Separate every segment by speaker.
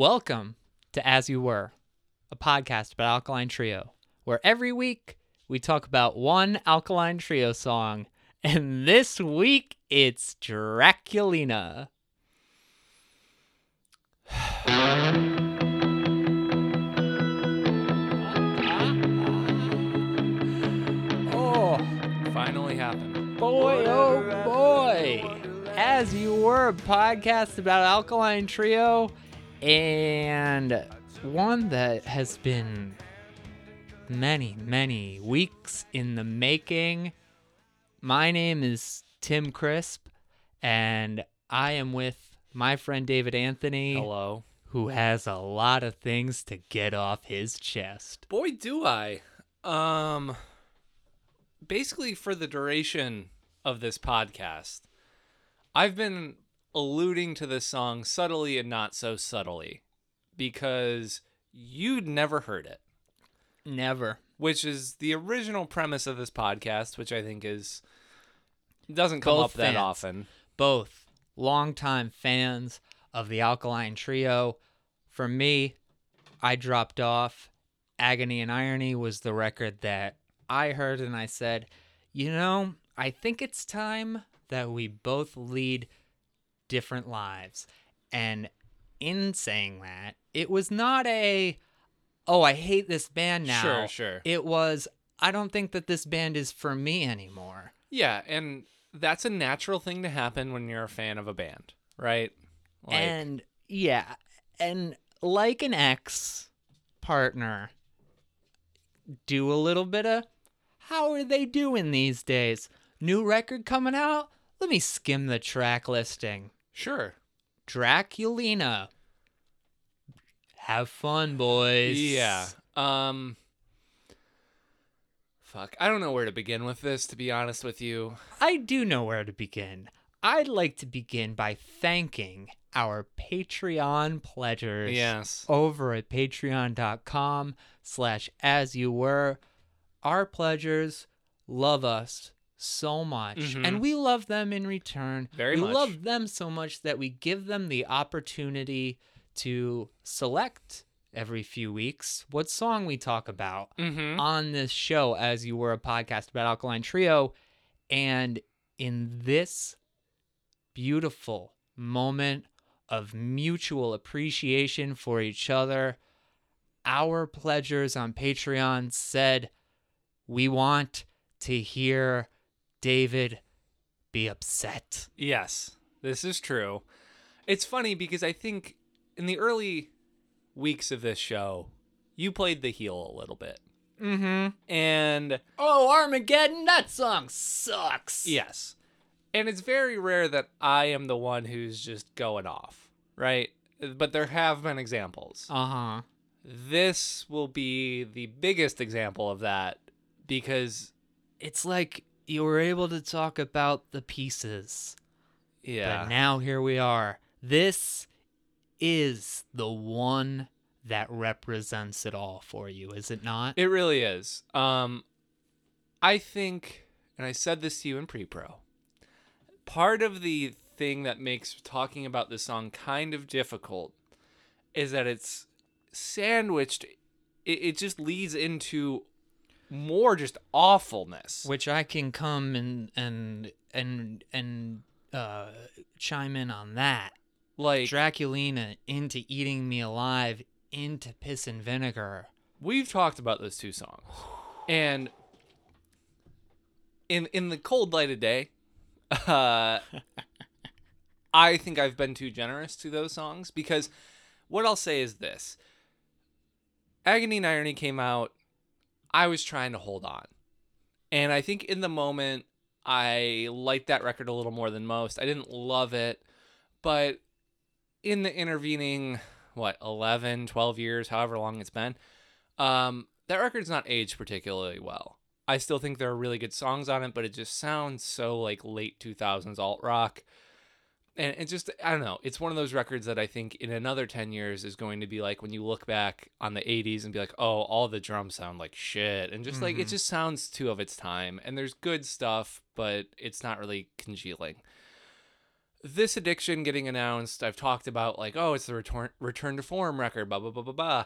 Speaker 1: Welcome to As You Were, a podcast about Alkaline Trio, where every week we talk about one Alkaline Trio song, and this week it's Draculina. Oh,
Speaker 2: Finally happened.
Speaker 1: boy, oh boy. As You Were, a podcast about Alkaline Trio, and one that has been many, many weeks in the making. My name is Tim Crisp, and I am with my friend David Anthony,
Speaker 2: Hello.
Speaker 1: who has a lot of things to get off his chest.
Speaker 2: Boy, do I. Um basically for the duration of this podcast, I've been alluding to this song subtly and not so subtly because you'd never heard it,
Speaker 1: Never.
Speaker 2: which is the original premise of this podcast, which I think is doesn't come
Speaker 1: Both
Speaker 2: up that
Speaker 1: fans.
Speaker 2: often.
Speaker 1: both longtime fans of the Alkaline Trio. For me, I dropped off. Agony and Irony was the record that I heard, and I said, you know, I think it's time that we both lead different lives. And in saying that, it was not a, oh, I hate this band now.
Speaker 2: Sure, sure.
Speaker 1: It was, I don't think that this band is for me anymore.
Speaker 2: Yeah, and that's a natural thing to happen when you're a fan of a band, right? Like,
Speaker 1: and yeah, and like an ex partner, do a little bit of how are they doing these days? New record coming out? Let me skim the track listing.
Speaker 2: Sure.
Speaker 1: Draculina. Have fun, boys.
Speaker 2: Yeah. Um Fuck. I don't know where to begin with this to be honest with you.
Speaker 1: I do know where to begin. I'd like to begin by thanking our Patreon pledgers.
Speaker 2: Yes.
Speaker 1: over at patreon.com slash as you were our pledgers love us so much
Speaker 2: Mhm.
Speaker 1: and we love them in return
Speaker 2: Very
Speaker 1: we
Speaker 2: much.
Speaker 1: love them so much that we give them the opportunity to select every few weeks what song we talk about
Speaker 2: Mhm.
Speaker 1: on this show as you were a podcast about alkaline trio and in this beautiful moment of mutual appreciation for each other our pledgers on patreon said we want to hear david be upset
Speaker 2: Yes. This is true. It's funny because I think in the early weeks of this show, you played the heel a little bit.
Speaker 1: mm-hmm
Speaker 2: And
Speaker 1: oh armageddon that song sucks
Speaker 2: yes. And it's very rare that I am the one who's just going off, right? But there have been examples.
Speaker 1: uh-huh
Speaker 2: This will be the biggest example of that because
Speaker 1: it's like you were able to talk about the pieces
Speaker 2: yeah.
Speaker 1: But now here we are. This is the one that represents it all for you, is it not?
Speaker 2: It really is. Um, I think, and I said this to you in pre-pro. Part of the thing that makes talking about this song kind of difficult is that it's sandwiched. It, it just leads into more just awfulness.
Speaker 1: Which I can come and and and and uh, chime in on that.
Speaker 2: Like
Speaker 1: Draculina into eating me alive into piss and vinegar.
Speaker 2: we've talked about those two songs, and in in the cold light of day, uh, I think I've been too generous to those songs because what I'll say is this: Agony and Irony came out. I was trying to hold on, and I think in the moment I liked that record a little more than most. I didn't love it, but in the intervening what 11 12 years however long it's been um that record's not aged particularly well. I still think there are really good songs on it but it just sounds so like late 2000s alt rock and it just i don't know it's one of those records that i think in another 10 years is going to be like when you look back on the 80s and be like oh all the drums sound like shit and just like it
Speaker 1: Mhm.
Speaker 2: just sounds too of its time and there's good stuff but it's not really congealing this addiction getting announced, I've talked about like, oh, it's the return return to form record, blah blah blah blah blah,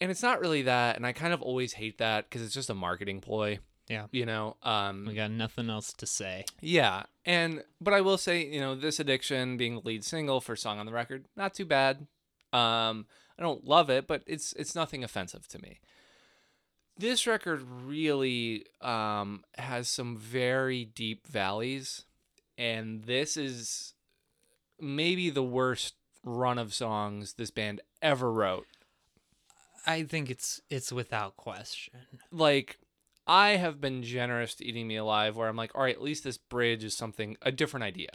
Speaker 2: and it's not really that. And I kind of always hate that because it's just a marketing ploy.
Speaker 1: Yeah.
Speaker 2: You know. Um.
Speaker 1: We got nothing else to say.
Speaker 2: Yeah, and but I will say, you know, this addiction being the lead single for song on the record, not too bad. Um, I don't love it, but it's it's nothing offensive to me. This record really um, has some very deep valleys, and this is maybe the worst run of songs this band ever wrote.
Speaker 1: I think it's it's without question.
Speaker 2: Like I have been generous to Eating Me Alive, where I'm like, all right, at least this bridge is something a different idea.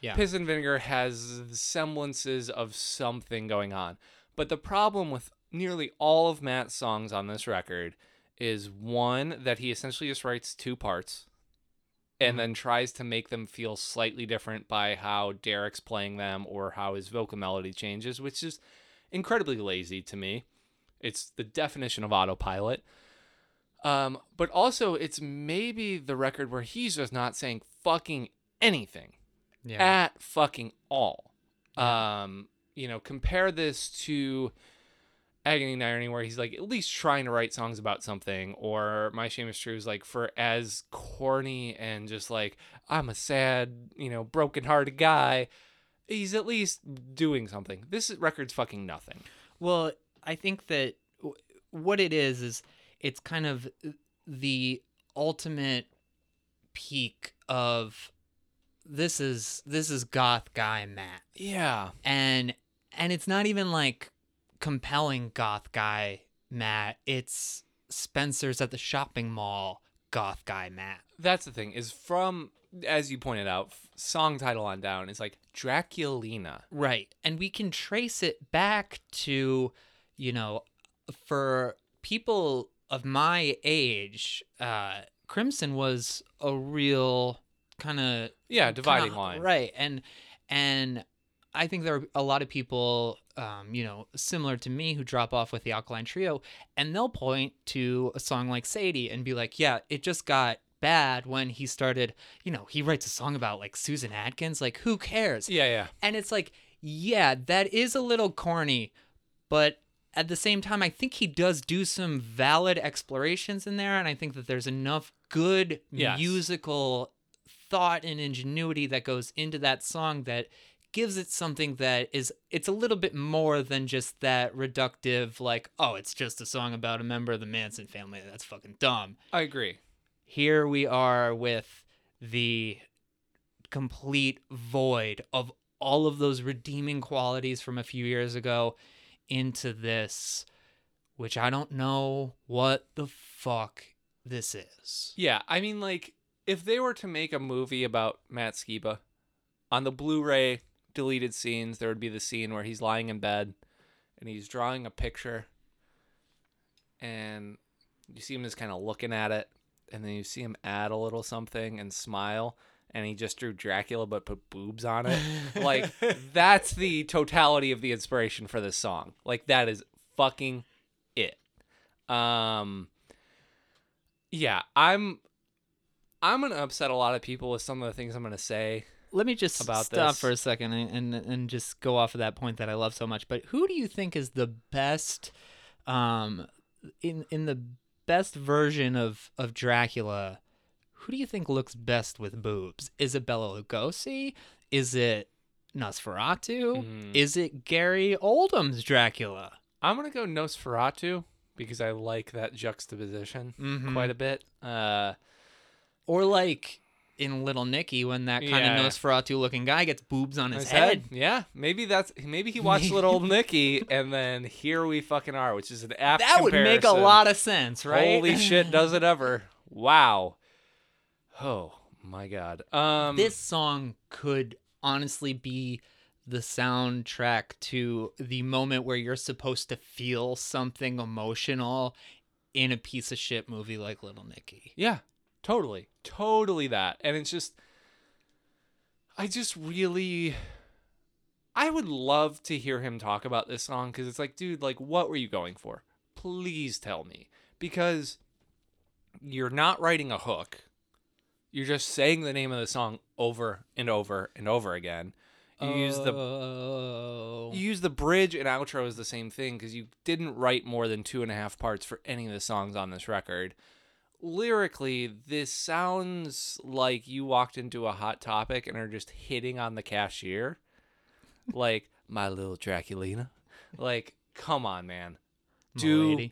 Speaker 1: Yeah.
Speaker 2: Piss and Vinegar has semblances of something going on. But the problem with nearly all of Matt's songs on this record is one, that he essentially just writes two parts and
Speaker 1: Mhm.
Speaker 2: then tries to make them feel slightly different by how Derek's playing them or how his vocal melody changes, which is incredibly lazy to me. It's the definition of autopilot. Um, but also, it's maybe the record where he's just not saying fucking anything
Speaker 1: Yeah.
Speaker 2: at fucking all. Um, you know, compare this to Agony and Irony, where he's like at least trying to write songs about something, or My Shame is True is like for as corny and just like I'm a sad, you know, broken-hearted guy. He's at least doing something. This record's fucking nothing.
Speaker 1: Well, I think that w- what it is is it's kind of uh, the ultimate peak of this is this is goth guy Matt.
Speaker 2: Yeah,
Speaker 1: And and it's not even like compelling goth guy Matt. It's Spencer's at the shopping mall goth guy Matt.
Speaker 2: that's the thing. Is from as you pointed out, song title on down is like Draculina.
Speaker 1: Right. And we can trace it back to, you know, for people of my age, uh, Crimson was a real kind of
Speaker 2: Yeah, dividing line.
Speaker 1: Right. And and I think there are a lot of people um, you know, similar to me who drop off with the Alkaline Trio and they'll point to a song like Sadie and be like, "Yeah, it just got bad when he started, you know, he writes a song about like Susan Atkins, like who cares?"
Speaker 2: Yeah, yeah.
Speaker 1: And it's like, yeah, that is a little corny, but at the same time, I think he does do some valid explorations in there. And I think that there's enough good
Speaker 2: Yes.
Speaker 1: musical thought and ingenuity that goes into that song that gives it something that is it's a little bit more than just that reductive like oh it's just a song about a member of the Manson family that's fucking dumb
Speaker 2: I agree.
Speaker 1: here we are with the complete void of all of those redeeming qualities from a few years ago into this which I don't know what the fuck this is.
Speaker 2: Yeah, I mean, like, if they were to make a movie about Matt Skiba, on the Blu-ray deleted scenes, there would be the scene where he's lying in bed and he's drawing a picture, and you see him just kind of looking at it, and then you see him add a little something and smile, and he just drew Dracula but put boobs on it. like, that's the totality of the inspiration for this song. Like, that is fucking it. Um. Yeah, I'm I'm gonna upset a lot of people with some of the things I'm gonna say.
Speaker 1: Let me just
Speaker 2: About
Speaker 1: stop
Speaker 2: this.
Speaker 1: for a second and, and and just go off of that point that I love so much. But who do you think is the best, um, in in the best version of of Dracula? Who do you think looks best with boobs? Is it Bela Lugosi? Is it Nosferatu?
Speaker 2: Mm.
Speaker 1: Is it Gary Oldman's Dracula?
Speaker 2: I'm gonna go Nosferatu because I like that juxtaposition
Speaker 1: Mhm.
Speaker 2: quite a bit. Uh,
Speaker 1: Or like in Little Nicky when that kind
Speaker 2: Yeah.
Speaker 1: of Nosferatu looking guy gets boobs on his,
Speaker 2: his
Speaker 1: head.
Speaker 2: head. Yeah, maybe that's maybe he watched Little Nicky and then here we fucking are, which is an apt.
Speaker 1: That would make a lot of sense, right?
Speaker 2: Holy shit, does it ever? Wow. Oh my god. Um,
Speaker 1: this song could honestly be the soundtrack to the moment where you're supposed to feel something emotional in a piece of shit movie like Little Nicky.
Speaker 2: Yeah, totally. Totally that. And it's just I just really I would love to hear him talk about this song cuz it's like, dude, like what were you going for? Please tell me. Because you're not writing a hook. You're just saying the name of the song over and over and over again. You use the
Speaker 1: Oh.
Speaker 2: you use the bridge and outro as the same thing because you didn't write more than two and a half parts for any of the songs on this record. Lyrically, this sounds like you walked into a hot topic and are just hitting on the cashier, like my little Draculina. Like, come on, man, do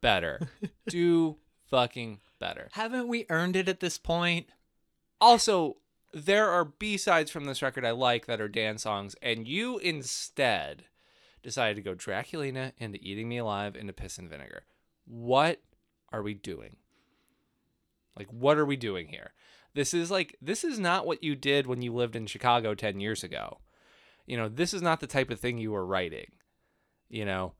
Speaker 2: better. do fucking better.
Speaker 1: Haven't we earned it at this point?
Speaker 2: Also, there are B sides from this record I like that are dance songs, and you instead decided to go Draculina into Eating Me Alive into Piss and Vinegar. What are we doing? Like, what are we doing here? This is like, this is not what you did when you lived in Chicago 10 years ago. You know, this is not the type of thing you were writing. You know,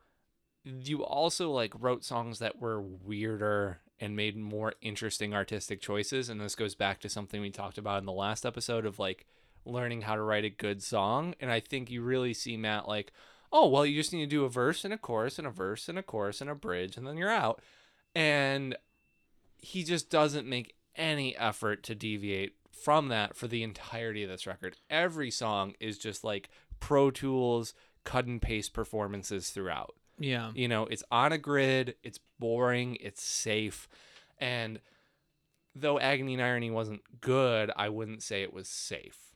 Speaker 2: you also like wrote songs that were weirder and made more interesting artistic choices and this goes back to something we talked about in the last episode of like learning how to write a good song and i think you really see matt like oh well you just need to do a verse and a chorus and a verse and a chorus and a bridge and then you're out. And he just doesn't make any effort to deviate from that for the entirety of this record. Every song is just like pro tools cut and paste performances throughout
Speaker 1: Yeah.
Speaker 2: you know, it's on a grid, it's boring, it's safe. And though Agony and Irony wasn't good, I wouldn't say it was safe.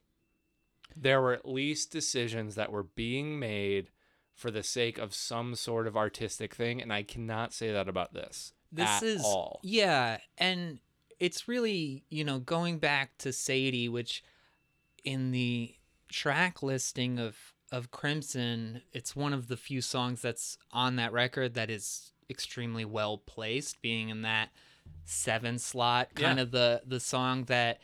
Speaker 2: There were at least decisions that were being made for the sake of some sort of artistic thing, and I cannot say that about this.
Speaker 1: This
Speaker 2: at
Speaker 1: is
Speaker 2: all.
Speaker 1: yeah, and it's really you know going back to Sadie, which in the track listing of of Crimson, it's one of the few songs that's on that record that is extremely well placed, being in that seven slot, kind
Speaker 2: Yeah.
Speaker 1: of the the song that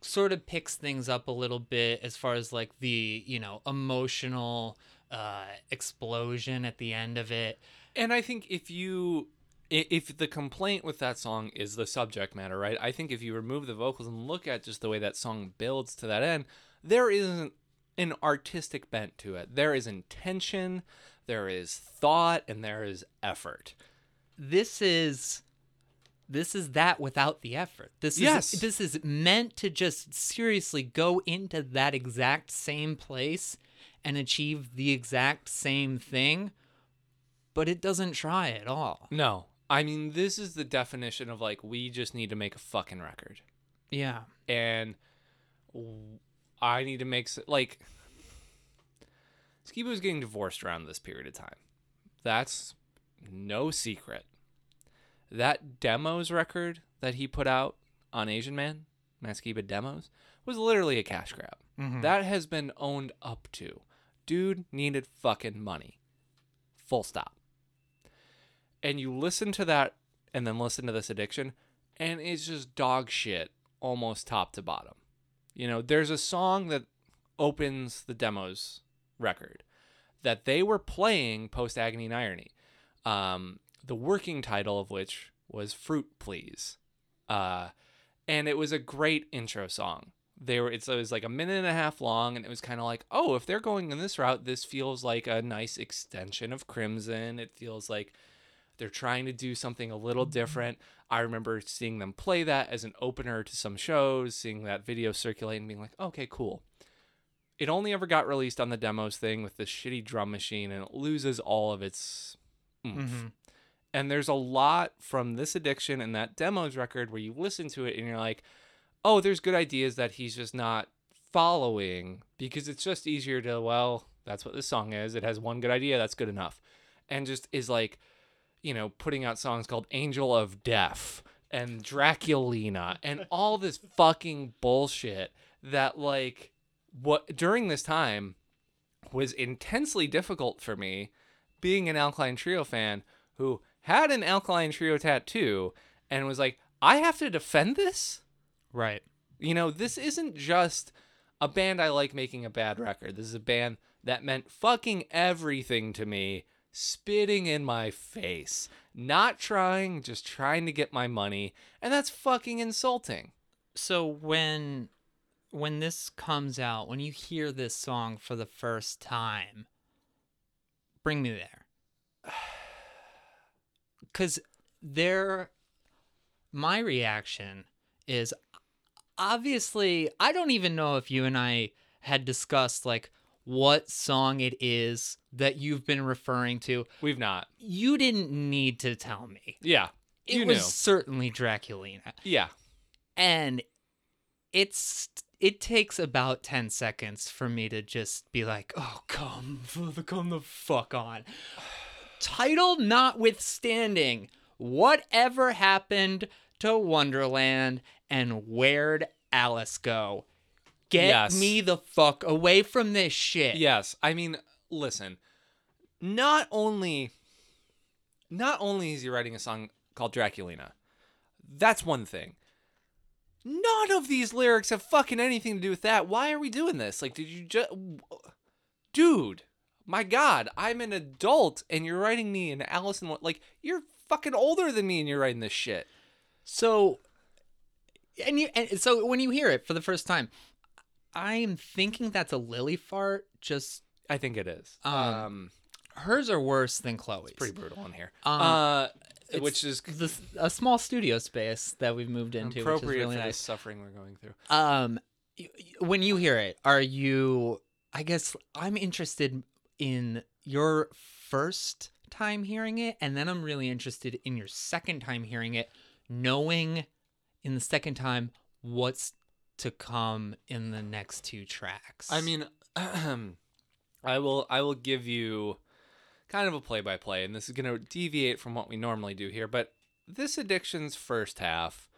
Speaker 1: sort of picks things up a little bit as far as like the you know emotional uh explosion at the end of it
Speaker 2: And I think if you if the complaint with that song is the subject matter, right? I think if you remove the vocals and look at just the way that song builds to that end, there isn't an artistic bent to it. There is intention, there is thought, and there is effort.
Speaker 1: this is this is that without the effort. This
Speaker 2: Yes.
Speaker 1: is this is meant to just seriously go into that exact same place and achieve the exact same thing, but it doesn't try at all.
Speaker 2: No. I mean, this is the definition of like we just need to make a fucking record.
Speaker 1: Yeah.
Speaker 2: and w- I need to make like Skiba was getting divorced around this period of time. That's no secret. That demos record that he put out on Asian Man, Matt Skiba demos, was literally a cash grab.
Speaker 1: Mhm.
Speaker 2: That has been owned up to. Dude needed fucking money. Full stop. And you listen to that and then listen to this addiction, and it's just dog shit almost top to bottom. You know, there's a song that opens the demos record that they were playing post Agony and Irony. Um, the working title of which was Fruit Please. Uh, and it was a great intro song. They were it's, it was like a minute and a half long and it was kind of like, "Oh, if they're going in this route, this feels like a nice extension of Crimson. It feels like they're trying to do something a little different. I remember seeing them play that as an opener to some shows, seeing that video circulate and being like, okay, cool. It only ever got released on the demos thing with this shitty drum machine and it loses all of its oomph.
Speaker 1: Mhm.
Speaker 2: And there's a lot from this addiction and that demos record where you listen to it and you're like, oh, there's good ideas that he's just not following because it's just easier to, well, that's what this song is. It has one good idea, that's good enough. And just is like, you know, putting out songs called Angel of Death and Draculina and all this fucking bullshit that like what during this time was intensely difficult for me being an Alkaline Trio fan who had an Alkaline Trio tattoo and was like, I have to defend this?
Speaker 1: Right.
Speaker 2: You know, this isn't just a band I like making a bad record. This is a band that meant fucking everything to me, spitting in my face, not trying, just trying to get my money, and that's fucking insulting.
Speaker 1: So when when this comes out, when you hear this song for the first time, bring me there. Cuz there my reaction is obviously I don't even know if you and I had discussed like what song it is that you've been referring to,
Speaker 2: We've not.
Speaker 1: you didn't need to tell me.
Speaker 2: Yeah.
Speaker 1: It
Speaker 2: you
Speaker 1: was certainly Draculina.
Speaker 2: Yeah.
Speaker 1: And it's it takes about 10 seconds for me to just be like, "Oh, come the come the fuck on." Title notwithstanding, whatever happened to Wonderland and where'd Alice go? Get
Speaker 2: Yes.
Speaker 1: me the fuck away from this shit.
Speaker 2: Yes. I mean, listen. Not only not only is he writing a song called Draculina. That's one thing. None of these lyrics have fucking anything to do with that. Why are we doing this? Like, did you just Dude, my god, I'm an adult and you're writing me an Alice in like you're fucking older than me and you're writing this shit.
Speaker 1: So, and you, and so when you hear it for the first time, I am thinking that's a lily fart. Just
Speaker 2: I think it is.
Speaker 1: Um,
Speaker 2: Um,
Speaker 1: hers are worse than Chloe's.
Speaker 2: pretty brutal in here.
Speaker 1: Um,
Speaker 2: uh,
Speaker 1: It's
Speaker 2: which is
Speaker 1: the, a small studio space that we've moved into, which is
Speaker 2: appropriate
Speaker 1: really
Speaker 2: for the suffering we're going through.
Speaker 1: Um, when you hear it, are you? I guess I'm interested in your first time hearing it, and then I'm really interested in your second time hearing it, knowing in the second time what's to come in the next two tracks.
Speaker 2: I mean, I will I will give you kind of a play by play, and this is going to deviate from what we normally do here. But this addiction's first half,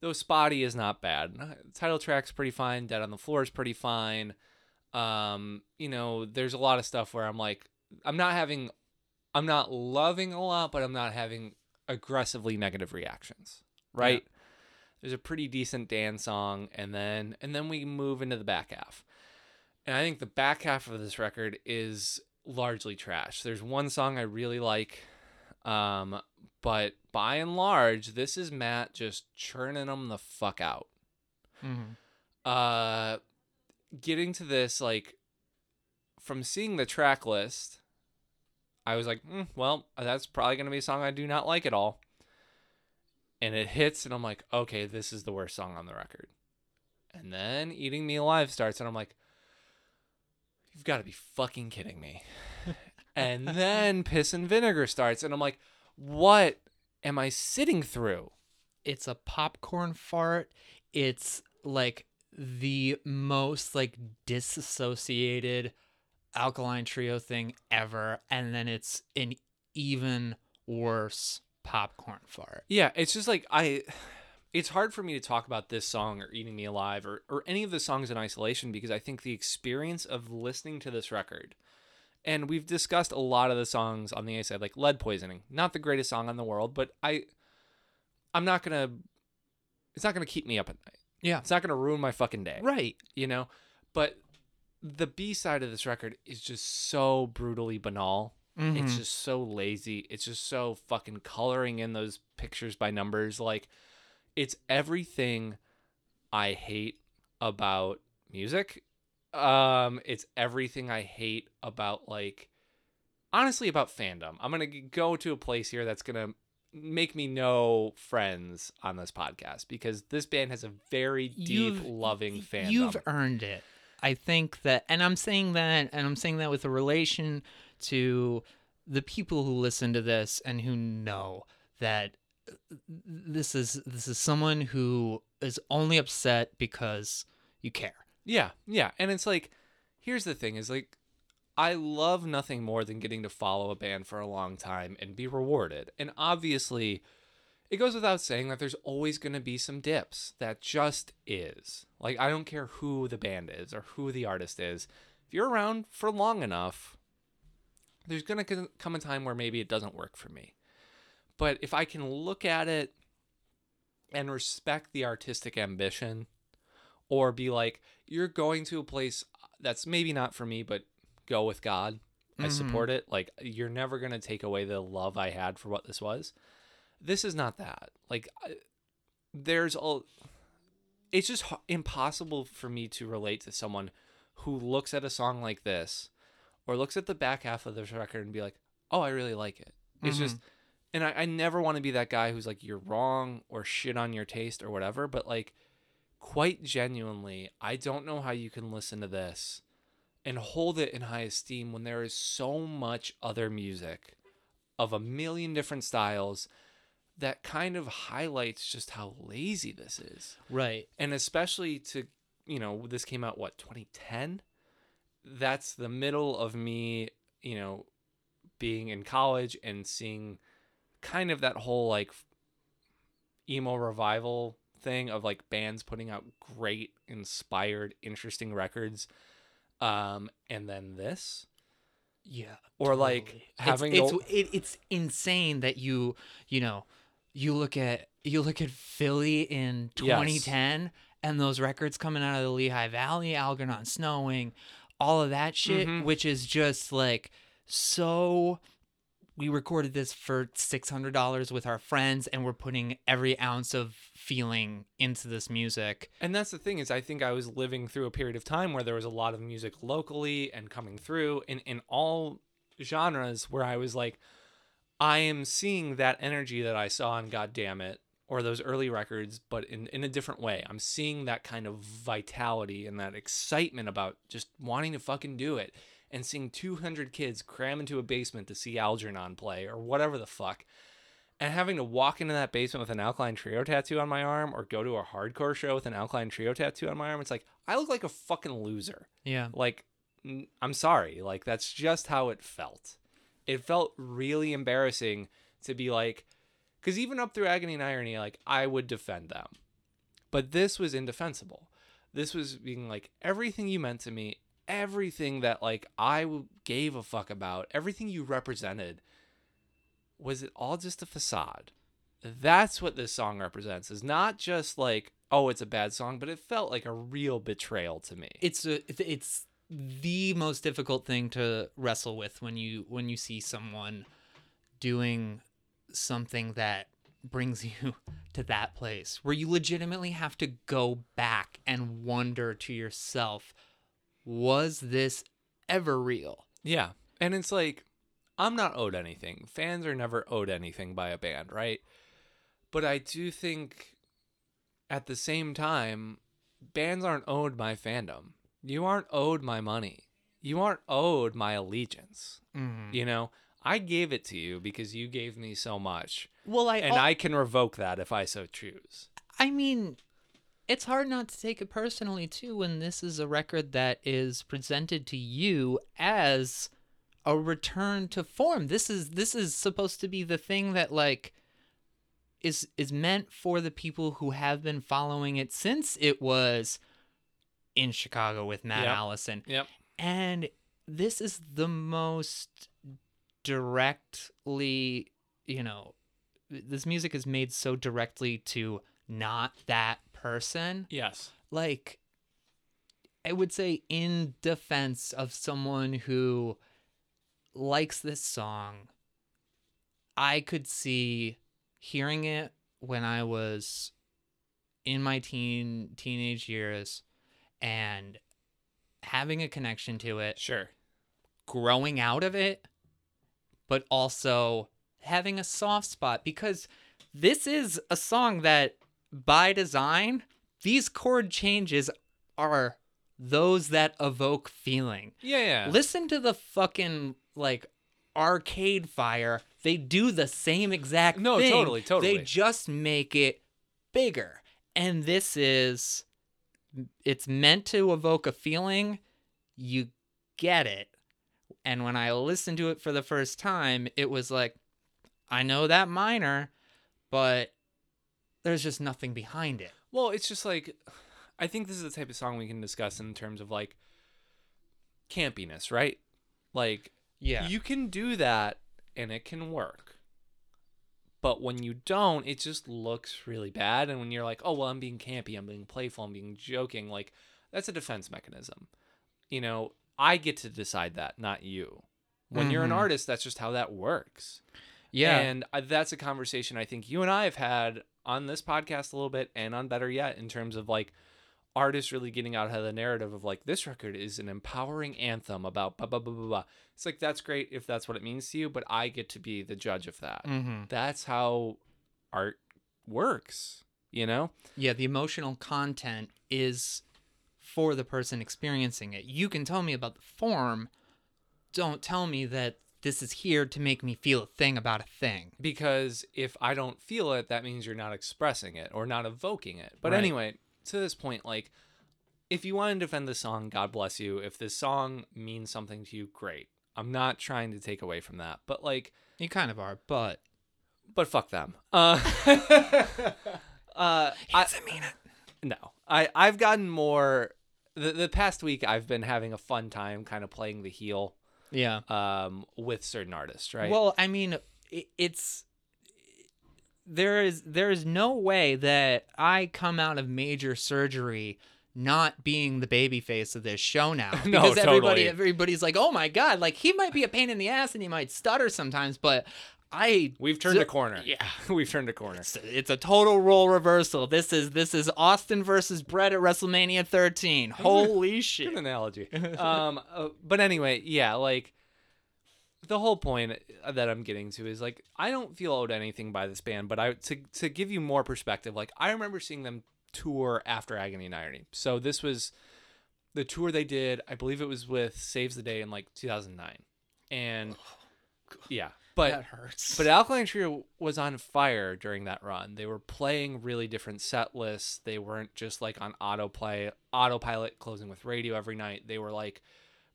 Speaker 2: though spotty, is not bad. Title track's pretty fine. Dead on the floor is pretty fine. Um, you know, there's a lot of stuff where I'm like, I'm not having, I'm not loving a lot, but I'm not having aggressively negative reactions. Right. There's a pretty decent dance song, and then and then we move into the back half. And I think the back half of this record is largely trash. There's one song I really like, um, but by and large, this is Matt just churning them the fuck out.
Speaker 1: Mhm.
Speaker 2: Uh, getting to this, like, from seeing the track list, I was like, "Hmm, well, that's probably going to be a song I do not like at all. And it hits, and I'm like, okay, this is the worst song on the record. And then Eating Me Alive starts, and I'm like, you've got to be fucking kidding me. and then Piss and Vinegar starts, and I'm like, what am I sitting through?
Speaker 1: it's a popcorn fart. It's like the most like disassociated alkaline trio thing ever, and then it's an even worse popcorn fart.
Speaker 2: Yeah, it's just like I it's hard for me to talk about this song or Eating Me Alive or, or any of the songs in isolation because I think the experience of listening to this record and we've discussed a lot of the songs on the A side, like Lead Poisoning, not the greatest song in the world, but I I'm not gonna it's not gonna keep me up at night.
Speaker 1: Yeah.
Speaker 2: It's not gonna ruin my fucking day.
Speaker 1: Right.
Speaker 2: You know? But the B side of this record is just so brutally banal. It's
Speaker 1: Mhm.
Speaker 2: just so lazy. It's just so fucking coloring in those pictures by numbers. Like, it's everything I hate about music. Um, it's everything I hate about like, honestly, about fandom. I'm gonna go to a place here that's gonna make me know friends on this podcast because this band has a very deep,
Speaker 1: You've-
Speaker 2: loving fandom.
Speaker 1: You've earned it. I think that, and I'm saying that, and I'm saying that with a relation to the people who listen to this and who know that uh, this is this is someone who is only upset because you care.
Speaker 2: Yeah, yeah. And it's like, here's the thing is like, I love nothing more than getting to follow a band for a long time and be rewarded. And obviously, it goes without saying that there's always going to be some dips. That just is. Like, I don't care who the band is or who the artist is. If you're around for long enough, there's going to come a time where maybe it doesn't work for me. But if I can look at it and respect the artistic ambition or be like, you're going to a place that's maybe not for me, but go with God. I
Speaker 1: Mhm.
Speaker 2: support it. Like, you're never going to take away the love I had for what this was. This is not that. Like, I- there's all. It's just h- impossible for me to relate to someone who looks at a song like this or looks at the back half of this record and be like, oh, I really like it. It's just, mm-hmm. and I, I never want to be that guy who's like, you're wrong or shit on your taste or whatever, but like, quite genuinely, I don't know how you can listen to this and hold it in high esteem when there is so much other music of a million different styles that kind of highlights just how lazy this is.
Speaker 1: Right.
Speaker 2: And especially to, you know, this came out what, 2010? That's the middle of me, you know, being in college and seeing kind of that whole like emo revival thing of like bands putting out great, inspired, interesting records. Um, and then this,
Speaker 1: Yeah.
Speaker 2: Or, like, having
Speaker 1: it's it's, it, it's insane that you you know you look at you look at Philly in
Speaker 2: Yes.
Speaker 1: 2010 and those records coming out of the Lehigh Valley, Algernon Snowing, all of that shit,
Speaker 2: Mhm.
Speaker 1: which is just like so. We recorded this for six hundred dollars with our friends, and we're putting every ounce of feeling into this music.
Speaker 2: And that's the thing is I think I was living through a period of time where there was a lot of music locally and coming through in, in all genres where I was like, I am seeing that energy that I saw in God Damn It or those early records, but in, in a different way. I'm seeing that kind of vitality and that excitement about just wanting to fucking do it and seeing 200 kids cram into a basement to see Algernon play or whatever the fuck and having to walk into that basement with an alkaline trio tattoo on my arm or go to a hardcore show with an alkaline trio tattoo on my arm it's like i look like a fucking loser.
Speaker 1: Yeah,
Speaker 2: like I'm sorry. Like that's just how it felt. It felt really embarrassing to be like because even up through agony and irony like i would defend them. But this was indefensible. This was being like everything you meant to me everything that like I gave a fuck about everything you represented was it all just a facade? That's what this song represents. Is not just like oh it's a bad song but it felt like a real betrayal to me.
Speaker 1: It's a it's the most difficult thing to wrestle with when you when you see someone doing something that brings you to that place where you legitimately have to go back and wonder to yourself was this ever real
Speaker 2: Yeah. And it's like, I'm not owed anything. Fans are never owed anything by a band, right? But I do think at the same time, bands aren't owed my fandom. You aren't owed my money. You aren't owed my allegiance.
Speaker 1: mm.
Speaker 2: You know, I gave it to you because you gave me so much.
Speaker 1: well i
Speaker 2: And
Speaker 1: al-
Speaker 2: I can revoke that if I so choose.
Speaker 1: I mean, it's hard not to take it personally too when this is a record that is presented to you as a return to form. This is this is supposed to be the thing that like is is meant for the people who have been following it since it was in Chicago with Matt
Speaker 2: Yep.
Speaker 1: Allison.
Speaker 2: Yep.
Speaker 1: And this is the most directly, you know, this music is made so directly to not that person.
Speaker 2: Yes.
Speaker 1: Like, I would say, in defense of someone who likes this song, I could see hearing it when I was in my teen teenage years and having a connection to it
Speaker 2: Sure.
Speaker 1: growing out of it, but also having a soft spot because this is a song that, by design, these chord changes are those that evoke feeling.
Speaker 2: Yeah, yeah.
Speaker 1: Listen to the fucking like arcade fire. They do the same exact thing.
Speaker 2: No,
Speaker 1: thing.
Speaker 2: totally, totally.
Speaker 1: They just make it bigger. And this is it's meant to evoke a feeling. You get it. And when I listened to it for the first time, it was like I know that minor, but there's just nothing behind it.
Speaker 2: Well, it's just like I think this is the type of song we can discuss in terms of like campiness, right? Like
Speaker 1: Yeah.
Speaker 2: you can do that and it can work. But when you don't, it just looks really bad and when you're like, "Oh, well, I'm being campy, I'm being playful, I'm being joking." Like that's a defense mechanism. You know, I get to decide that, not you. When you're an
Speaker 1: Mhm.
Speaker 2: artist, that's just how that works.
Speaker 1: yeah.
Speaker 2: And that's a conversation I think you and I have had on this podcast a little bit and on Better Yet in terms of like artists really getting out of the narrative of like this record is an empowering anthem about blah blah blah blah blah. It's like that's great if that's what it means to you, but I get to be the judge of that.
Speaker 1: mm-hmm.
Speaker 2: That's how art works. you know?
Speaker 1: Yeah, the emotional content is for the person experiencing it. You can tell me about the form. Don't tell me that this is here to make me feel a thing about a thing.
Speaker 2: Because if I don't feel it, that means you're not expressing it or not evoking it. But
Speaker 1: Right.
Speaker 2: anyway, to this point, like, if you want to defend the song, God bless you. If this song means something to you, great. I'm not trying to take away from that. But, like,
Speaker 1: You kind of are, but
Speaker 2: but fuck them. Uh, uh, I,
Speaker 1: doesn't mean it.
Speaker 2: No, I I've gotten more. The, the past week, I've been having a fun time, kind of playing the heel,
Speaker 1: Yeah.
Speaker 2: um, with certain artists, right?
Speaker 1: Well, I mean, i- it's there is there is no way that I come out of major surgery not being the baby face of this show now
Speaker 2: No,
Speaker 1: because everybody
Speaker 2: totally.
Speaker 1: everybody's like, "Oh my god, like he might be a pain in the ass and he might stutter sometimes, but I
Speaker 2: we've turned a corner.
Speaker 1: Yeah.
Speaker 2: we've turned a corner.
Speaker 1: it's, it's a total role reversal. This is this is Austin versus Bret at WrestleMania 13. Holy shit!
Speaker 2: Good analogy. um, uh, but anyway, yeah, like the whole point that I'm getting to is like I don't feel owed anything by this band, but I to to give you more perspective, like I remember seeing them tour after Agony and Irony. So this was the tour they did. I believe it was with Saves the Day in like 2009, and yeah, but
Speaker 1: that hurts.
Speaker 2: but Alkaline Trio was on fire during that run. They were playing really different set lists. They weren't just like on autoplay, autopilot, closing with radio every night. They were like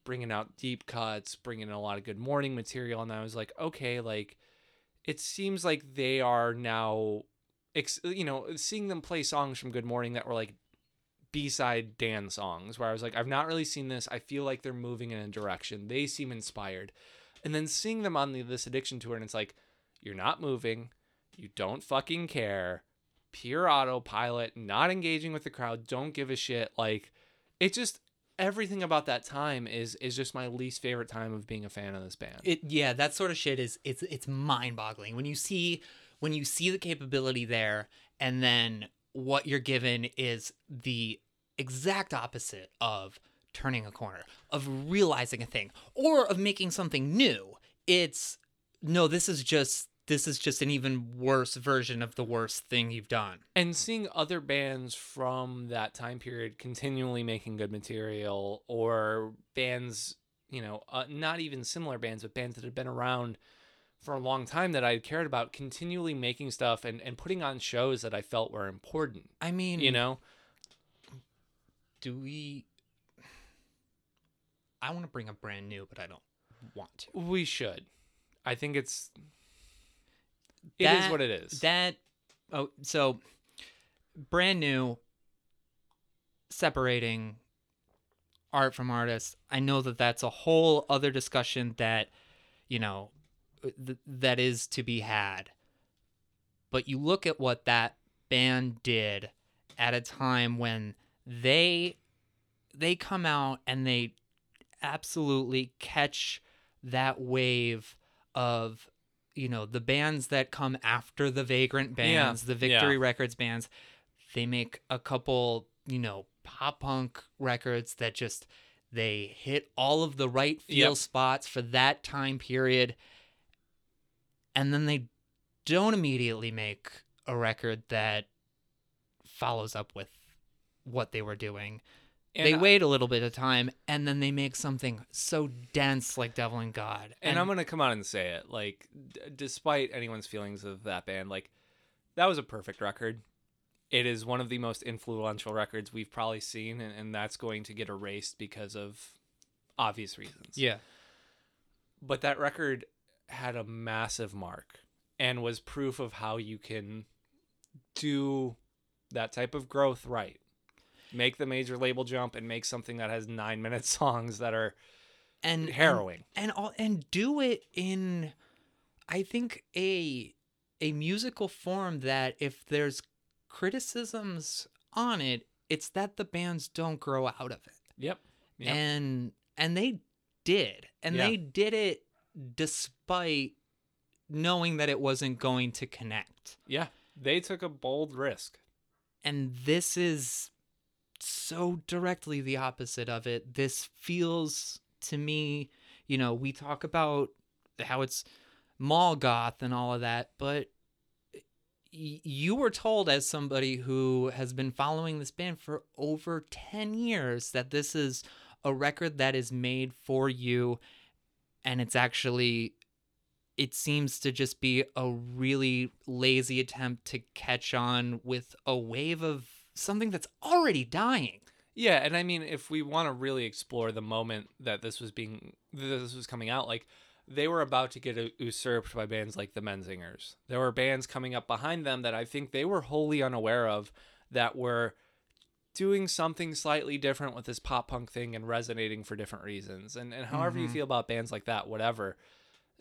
Speaker 2: bringing out deep cuts, bringing in a lot of good morning material. And I was like, okay, like it seems like they are now, ex- you know, seeing them play songs from Good Morning that were like B-side Dan songs where I was like, I've not really seen this. I feel like they're moving in a direction. They seem inspired. And then seeing them on the this addiction tour and it's like, you're not moving, you don't fucking care, pure autopilot, not engaging with the crowd, don't give a shit. Like it just everything about that time is is just my least favorite time of being a fan of this band.
Speaker 1: it yeah that sort of shit is it's it's mind-boggling when you see when you see the capability there and then what you're given is the exact opposite of turning a corner of realizing a thing or of making something new. It's no this is just this is just an even worse version of the worst thing you've done.
Speaker 2: And seeing other bands from that time period continually making good material or bands you know uh, not even similar bands but bands that had been around for a long time that i had cared about continually making stuff and, and putting on shows that i felt were important.
Speaker 1: I mean
Speaker 2: you know?
Speaker 1: do we i want to bring up brand new but i don't want to
Speaker 2: we should i think it's it is
Speaker 1: That-
Speaker 2: what it is
Speaker 1: That oh so brand new separating art from artists. I know that that's a whole other discussion that you know th- that is to be had. But you look at what that band did at a time when they they come out and they absolutely catch that wave of you know the bands that come after the vagrant bands the
Speaker 2: yeah.
Speaker 1: victory records bands they make a couple you know pop punk records that just they hit all of the right feel
Speaker 2: Yep.
Speaker 1: spots for that time period and then they don't immediately make a record that follows up with what they were doing
Speaker 2: And
Speaker 1: they
Speaker 2: I-
Speaker 1: wait a little bit of time and then they make something so dense like devil and god
Speaker 2: and, I'm gonna come out and say it. Like, d- despite anyone's feelings of that band, like that was a perfect record. It is one of the most influential records we've probably seen, and, and that's going to get erased because of obvious reasons.
Speaker 1: yeah
Speaker 2: But that record had a massive mark and was proof of how you can do that type of growth right. Make the major label jump and make something that has nine minute songs that are
Speaker 1: and
Speaker 2: harrowing.
Speaker 1: and all and do it in i think a a musical form that if there's criticisms on it it's that the bands don't grow out of it
Speaker 2: Yep. Yep.
Speaker 1: and and they did and
Speaker 2: Yeah.
Speaker 1: they did it despite knowing that it wasn't going to connect
Speaker 2: Yeah, they took a bold risk.
Speaker 1: and this is so directly the opposite of it. This feels to me you know we talk about how it's mall goth and all of that but you were told as somebody who has been following this band for over 10 years that this is a record that is made for you and it's actually it seems to just be a really lazy attempt to catch on with a wave of something that's already dying.
Speaker 2: Yeah, and I mean, if we want to really explore the moment that this was being, this was coming out, like they were about to get usurped by bands like the Menzingers. There were bands coming up behind them that I think they were wholly unaware of that were doing something slightly different with this pop punk thing and resonating for different reasons. And and however you
Speaker 1: Mhm.
Speaker 2: feel about bands like that, whatever,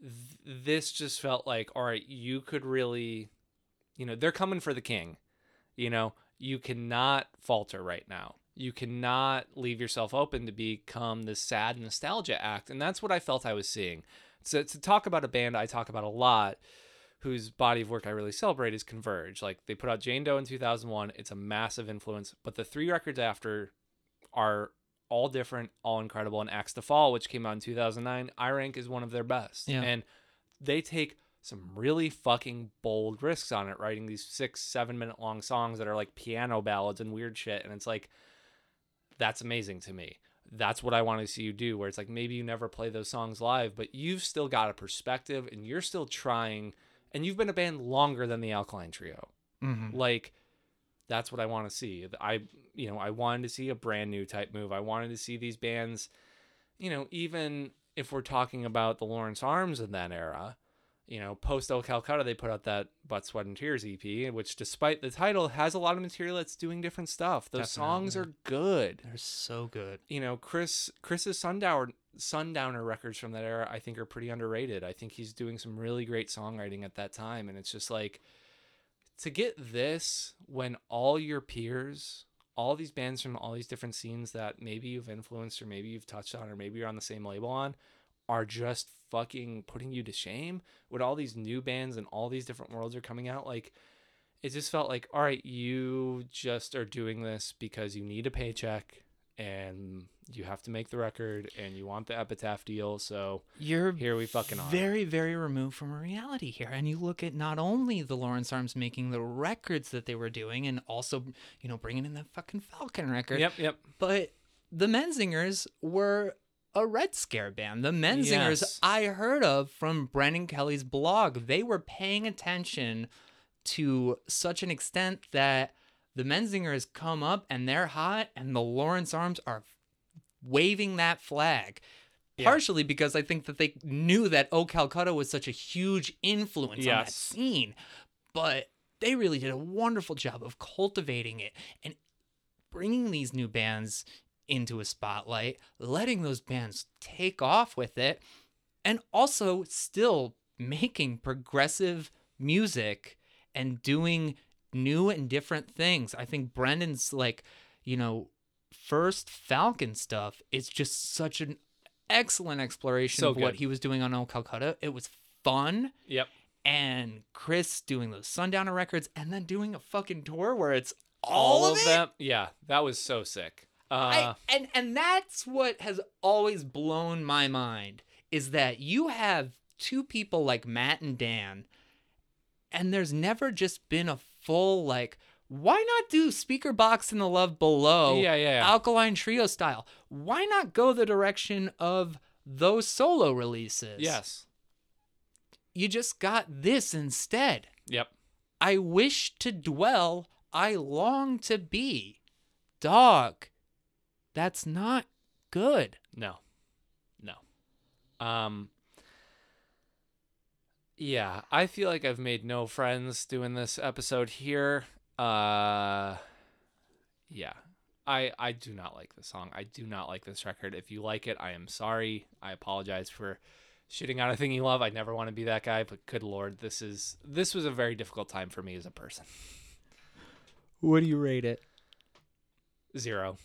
Speaker 2: th- this just felt like, all right, you could really, you know, they're coming for the king. You know, you cannot falter right now. You cannot leave yourself open to become this sad nostalgia act. And that's what I felt I was seeing. So to talk about a band I talk about a lot, whose body of work I really celebrate is Converge. Like they put out Jane Doe in 2001. It's a massive influence, but the three records after are all different, all incredible. And Axe to Fall, which came out in 2009, I rank is one of their best.
Speaker 1: Yeah.
Speaker 2: And they take some really fucking bold risks on it, writing these six, seven minute long songs that are like piano ballads and weird shit. And it's like, that's amazing to me. That's what I want to see you do, where it's like maybe you never play those songs live, but you've still got a perspective and you're still trying, and you've been a band longer than the Alkaline Trio.
Speaker 1: Mm-hmm.
Speaker 2: Like, that's what I want to see. I, you know, I wanted to see a brand new type move. I wanted to see these bands, you know, even if we're talking about the Lawrence Arms in that era, you know, post El Calcutta, they put out that Butt, Sweat, and Tears EP, which, despite the title, has a lot of material that's doing different stuff. Those songs are good.
Speaker 1: They're so good.
Speaker 2: You know, Chris Chris's Sundowner Sundowner records from that era, I think, are pretty underrated. I think he's doing some really great songwriting at that time, and it's just like to get this when all your peers, all these bands from all these different scenes that maybe you've influenced or maybe you've touched on or maybe you're on the same label on, are just fucking putting you to shame. With all these new bands and all these different worlds are coming out, like it just felt like, all right, you just are doing this because you need a paycheck and you have to make the record and you want the epitaph deal. So
Speaker 1: You're
Speaker 2: Here we fucking are.
Speaker 1: very, very removed from reality here. And you look at not only the Lawrence Arms making the records that they were doing and also, you know, bringing in that fucking Falcon record,
Speaker 2: yep, yep.
Speaker 1: but the Menzingers were a Red Scare band. The Menzingers
Speaker 2: Yes.
Speaker 1: I heard of from Brendan Kelly's blog. They were paying attention to such an extent that the Menzingers come up and they're hot, and the Lawrence Arms are waving that flag.
Speaker 2: Yeah.
Speaker 1: Partially because I think that they knew that Oh Calcutta was such a huge influence on that scene, but they really did a wonderful job of cultivating it and bringing these new bands into a spotlight, letting those bands take off with it, and also still making progressive music and doing new and different things. I think Brendan's like, you know, first Falcon stuff is just such an excellent exploration
Speaker 2: So
Speaker 1: of what he was doing on Old Calcutta. It was fun
Speaker 2: Yep.
Speaker 1: and Chris doing those Sundowner records and then doing a fucking tour where it's all, of, it.
Speaker 2: them. Yeah, that was so sick. Uh,
Speaker 1: I, and and that's what has always blown my mind is that you have two people like Matt and Dan, and there's never just been a full like. Why not do Speakerboxxx in the Love Below,
Speaker 2: yeah, yeah, yeah.
Speaker 1: Alkaline Trio style? Why not go the direction of those solo releases?
Speaker 2: yes.
Speaker 1: You just got this instead.
Speaker 2: Yep.
Speaker 1: I wish to dwell, I long to be. Dog, that's not good.
Speaker 2: No. No. Um Yeah, I feel like I've made no friends doing this episode here. Uh Yeah. I I do not like this song. I do not like this record. If you like it, I am sorry. I apologize for shitting out a thing you love. I never want to be that guy, but good lord, this is this was a very difficult time for me as a person.
Speaker 1: What do you rate it?
Speaker 2: Zero.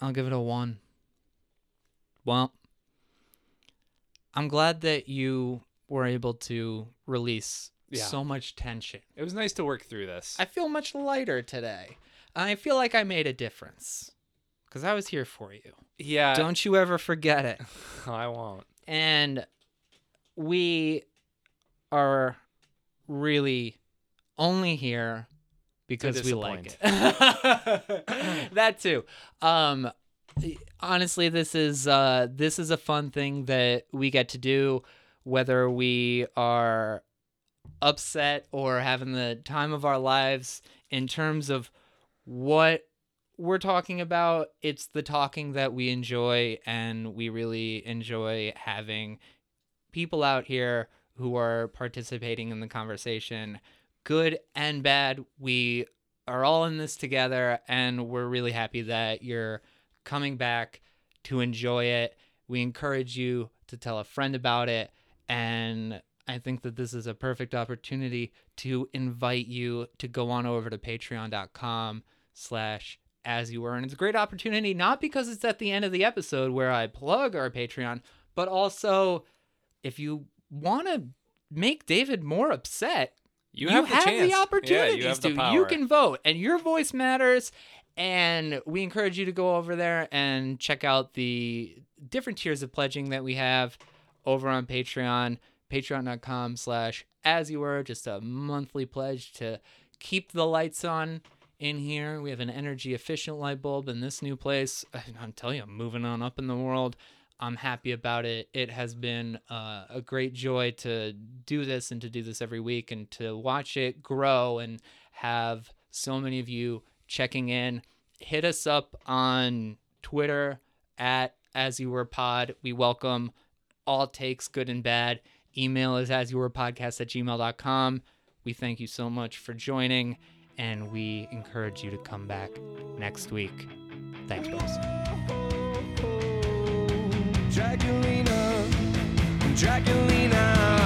Speaker 1: I'll give it a one. Well, I'm glad that you were able to release
Speaker 2: Yeah.
Speaker 1: so much tension.
Speaker 2: It was nice to work through this.
Speaker 1: I feel much lighter today. I feel like I made a difference because I was here for you.
Speaker 2: yeah.
Speaker 1: Don't you ever forget it.
Speaker 2: I won't.
Speaker 1: and we are really only here because we like it. that too. Um, honestly, this is uh, this is a fun thing that we get to do, whether we are upset or having the time of our lives in terms of what we're talking about. It's the talking that we enjoy, and we really enjoy having people out here who are participating in the conversation, good and bad. We are all in this together, and we're really happy that you're coming back to enjoy it. We encourage you to tell a friend about it, and I think that this is a perfect opportunity to invite you to go on over to patreon.com slash as you were. And it's a great opportunity, not because it's at the end of the episode where I plug our Patreon, but also if you want to make David more upset,
Speaker 2: You have the chance. Yeah,
Speaker 1: opportunities
Speaker 2: you have
Speaker 1: to.
Speaker 2: power.
Speaker 1: You can vote, and your voice matters. And we encourage you to go over there and check out the different tiers of pledging that we have over on Patreon, patreon.com slash as you were, just a monthly pledge to keep the lights on in here. We have an energy efficient light bulb in this new place. I'm telling you, I'm moving on up in the world. I'm happy about it. It has been uh, a great joy to do this and to do this every week and to watch it grow and have so many of you checking in. Hit us up on Twitter at As You Were Pod. We welcome all takes, good and bad. Email is as you were podcast at gmail.com. We thank you so much for joining and we encourage you to come back next week. Thanks, bros.
Speaker 3: Draculina, Draculina.